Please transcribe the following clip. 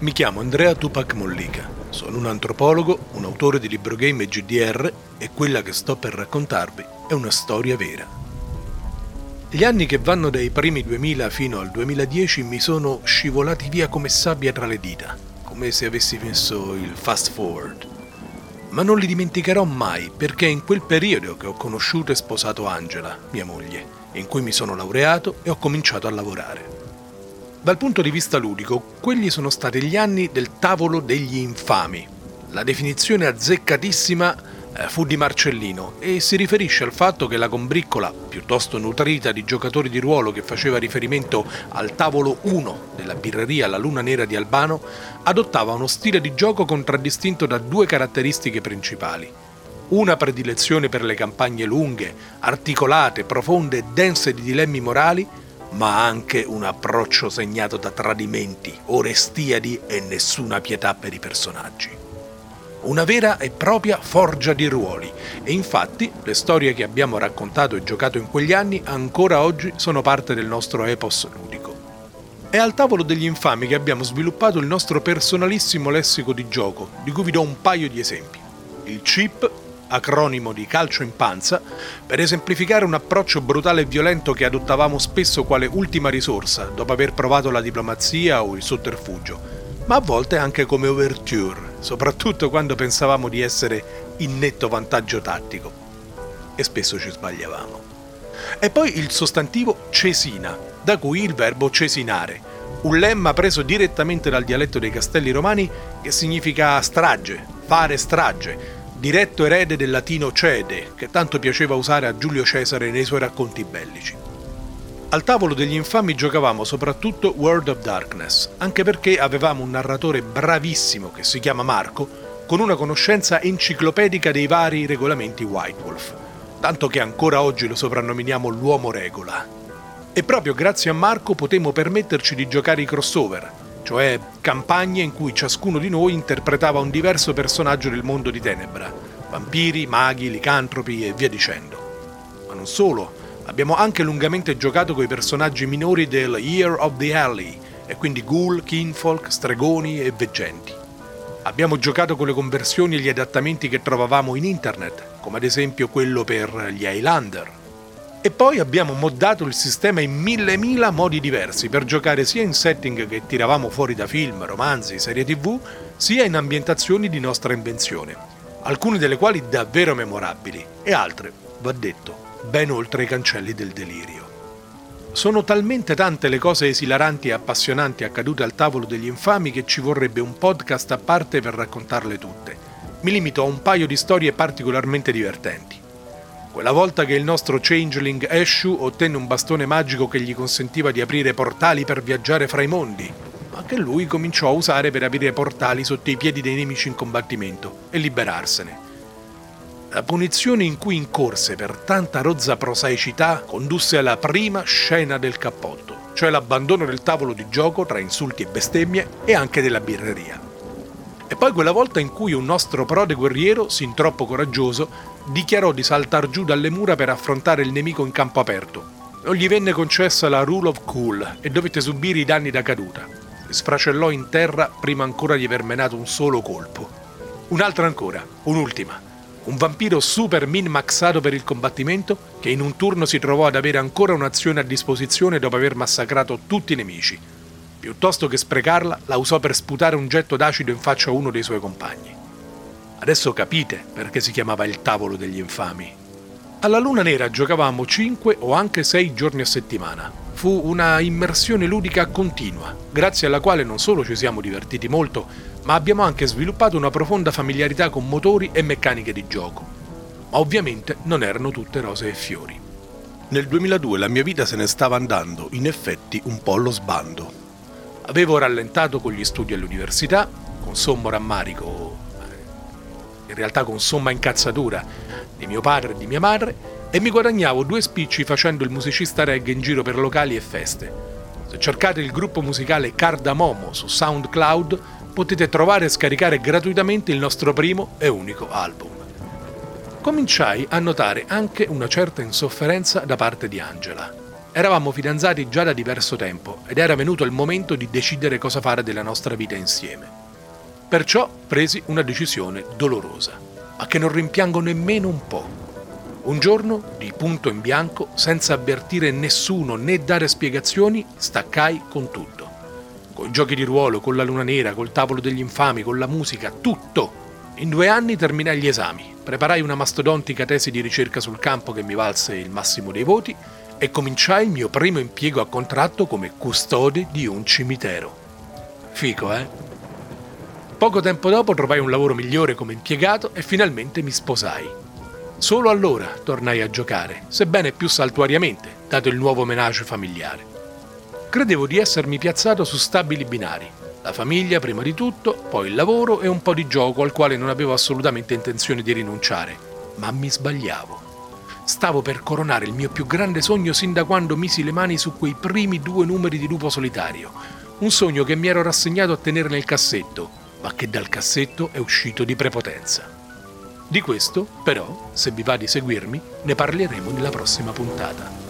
Mi chiamo Andrea Tupac Mollica, sono un antropologo, un autore di libro game e GDR e quella che sto per raccontarvi è una storia vera. Gli anni che vanno dai primi 2000 fino al 2010 mi sono scivolati via come sabbia tra le dita, come se avessi messo il fast forward. Ma non li dimenticherò mai perché è in quel periodo che ho conosciuto e sposato Angela, mia moglie, in cui mi sono laureato e ho cominciato a lavorare. Dal punto di vista ludico, quelli sono stati gli anni del tavolo degli infami. La definizione azzeccatissima eh, fu di Marcellino e si riferisce al fatto che la combriccola, piuttosto nutrita di giocatori di ruolo che faceva riferimento al tavolo 1 della birreria La Luna Nera di Albano, adottava uno stile di gioco contraddistinto da due caratteristiche principali. Una predilezione per le campagne lunghe, articolate, profonde e dense di dilemmi morali, ma anche un approccio segnato da tradimenti, orestiadi e nessuna pietà per i personaggi. Una vera e propria forgia di ruoli e infatti le storie che abbiamo raccontato e giocato in quegli anni ancora oggi sono parte del nostro epos ludico. È al tavolo degli infami che abbiamo sviluppato il nostro personalissimo lessico di gioco, di cui vi do un paio di esempi. Il chip, acronimo di calcio in panza, per esemplificare un approccio brutale e violento che adottavamo spesso quale ultima risorsa dopo aver provato la diplomazia o il sotterfugio, ma a volte anche come overture, soprattutto quando pensavamo di essere in netto vantaggio tattico. E spesso ci sbagliavamo. E poi il sostantivo cesina, da cui il verbo cesinare, un lemma preso direttamente dal dialetto dei castelli romani che significa strage, fare strage, diretto erede del latino cede, che tanto piaceva usare a Giulio Cesare nei suoi racconti bellici. Al tavolo degli infami giocavamo soprattutto World of Darkness, anche perché avevamo un narratore bravissimo che si chiama Marco, con una conoscenza enciclopedica dei vari regolamenti White Wolf, tanto che ancora oggi lo soprannominiamo l'uomo regola. E proprio grazie a Marco potemmo permetterci di giocare i crossover, cioè campagne in cui ciascuno di noi interpretava un diverso personaggio del mondo di Tenebra, vampiri, maghi, licantropi e via dicendo. Ma non solo, abbiamo anche lungamente giocato con i personaggi minori del Year of the Alley, e quindi ghoul, kinfolk, stregoni e veggenti. Abbiamo giocato con le conversioni e gli adattamenti che trovavamo in internet, come ad esempio quello per gli Highlander, e poi abbiamo moddato il sistema in mille mila modi diversi per giocare sia in setting che tiravamo fuori da film, romanzi, serie tv, sia in ambientazioni di nostra invenzione, alcune delle quali davvero memorabili e altre, va detto, ben oltre i cancelli del delirio. Sono talmente tante le cose esilaranti e appassionanti accadute al tavolo degli infami che ci vorrebbe un podcast a parte per raccontarle tutte. Mi limito a un paio di storie particolarmente divertenti. Quella volta che il nostro changeling Eshu ottenne un bastone magico che gli consentiva di aprire portali per viaggiare fra i mondi, ma che lui cominciò a usare per aprire portali sotto i piedi dei nemici in combattimento e liberarsene. La punizione in cui incorse per tanta rozza prosaicità condusse alla prima scena del cappotto, cioè l'abbandono del tavolo di gioco tra insulti e bestemmie e anche della birreria. E poi quella volta in cui un nostro prode guerriero, sin troppo coraggioso, dichiarò di saltar giù dalle mura per affrontare il nemico in campo aperto. Non gli venne concessa la Rule of Cool e dovette subire i danni da caduta. Sfracellò in terra prima ancora di aver menato un solo colpo. Un'altra ancora, un'ultima. Un vampiro super min-maxato per il combattimento che in un turno si trovò ad avere ancora un'azione a disposizione dopo aver massacrato tutti i nemici. Piuttosto che sprecarla, la usò per sputare un getto d'acido in faccia a uno dei suoi compagni. Adesso capite perché si chiamava il tavolo degli infami. Alla Luna Nera giocavamo 5 o anche 6 giorni a settimana. Fu una immersione ludica continua, grazie alla quale non solo ci siamo divertiti molto, ma abbiamo anche sviluppato una profonda familiarità con motori e meccaniche di gioco. Ma ovviamente non erano tutte rose e fiori. Nel 2002 la mia vita se ne stava andando, in effetti, un po' allo sbando. Avevo rallentato con gli studi all'università, con sommo rammarico in realtà con somma incazzatura, di mio padre e di mia madre, e mi guadagnavo due spicci facendo il musicista reggae in giro per locali e feste. Se cercate il gruppo musicale Cardamomo su SoundCloud potete trovare e scaricare gratuitamente il nostro primo e unico album. Cominciai a notare anche una certa insofferenza da parte di Angela. Eravamo fidanzati già da diverso tempo ed era venuto il momento di decidere cosa fare della nostra vita insieme. Perciò presi una decisione dolorosa, ma che non rimpiango nemmeno un po'. Un giorno, di punto in bianco, senza avvertire nessuno né dare spiegazioni, staccai con tutto. Con i giochi di ruolo, con la luna nera, col tavolo degli infami, con la musica, tutto. In due anni terminai gli esami, preparai una mastodontica tesi di ricerca sul campo che mi valse il massimo dei voti e cominciai il mio primo impiego a contratto come custode di un cimitero. Fico, eh? Poco tempo dopo trovai un lavoro migliore come impiegato e finalmente mi sposai. Solo allora tornai a giocare, sebbene più saltuariamente, dato il nuovo menage familiare. Credevo di essermi piazzato su stabili binari. La famiglia prima di tutto, poi il lavoro e un po' di gioco al quale non avevo assolutamente intenzione di rinunciare. Ma mi sbagliavo. Stavo per coronare il mio più grande sogno sin da quando misi le mani su quei primi due numeri di Lupo Solitario. Un sogno che mi ero rassegnato a tenere nel cassetto, ma che dal cassetto è uscito di prepotenza. Di questo, però, se vi va di seguirmi, ne parleremo nella prossima puntata.